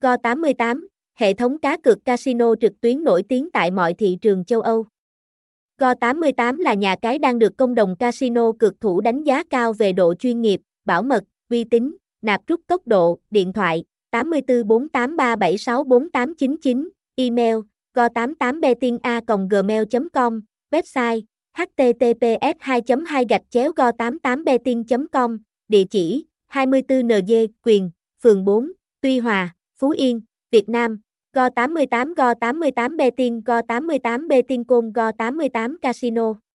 Go88, hệ thống cá cược casino trực tuyến nổi tiếng tại mọi thị trường châu Âu. Go88 là nhà cái đang được công đồng casino cực thủ đánh giá cao về độ chuyên nghiệp, bảo mật, uy tín, nạp rút tốc độ, điện thoại 84483764899, email go88betinga.gmail.com, website https 2 2 gạch chéo go88betting.com, địa chỉ 24 NG, quyền, phường 4, Tuy Hòa, Phú Yên, Việt Nam, Go 88 Go 88 Betin Go 88 Betin Côn Go 88 Casino.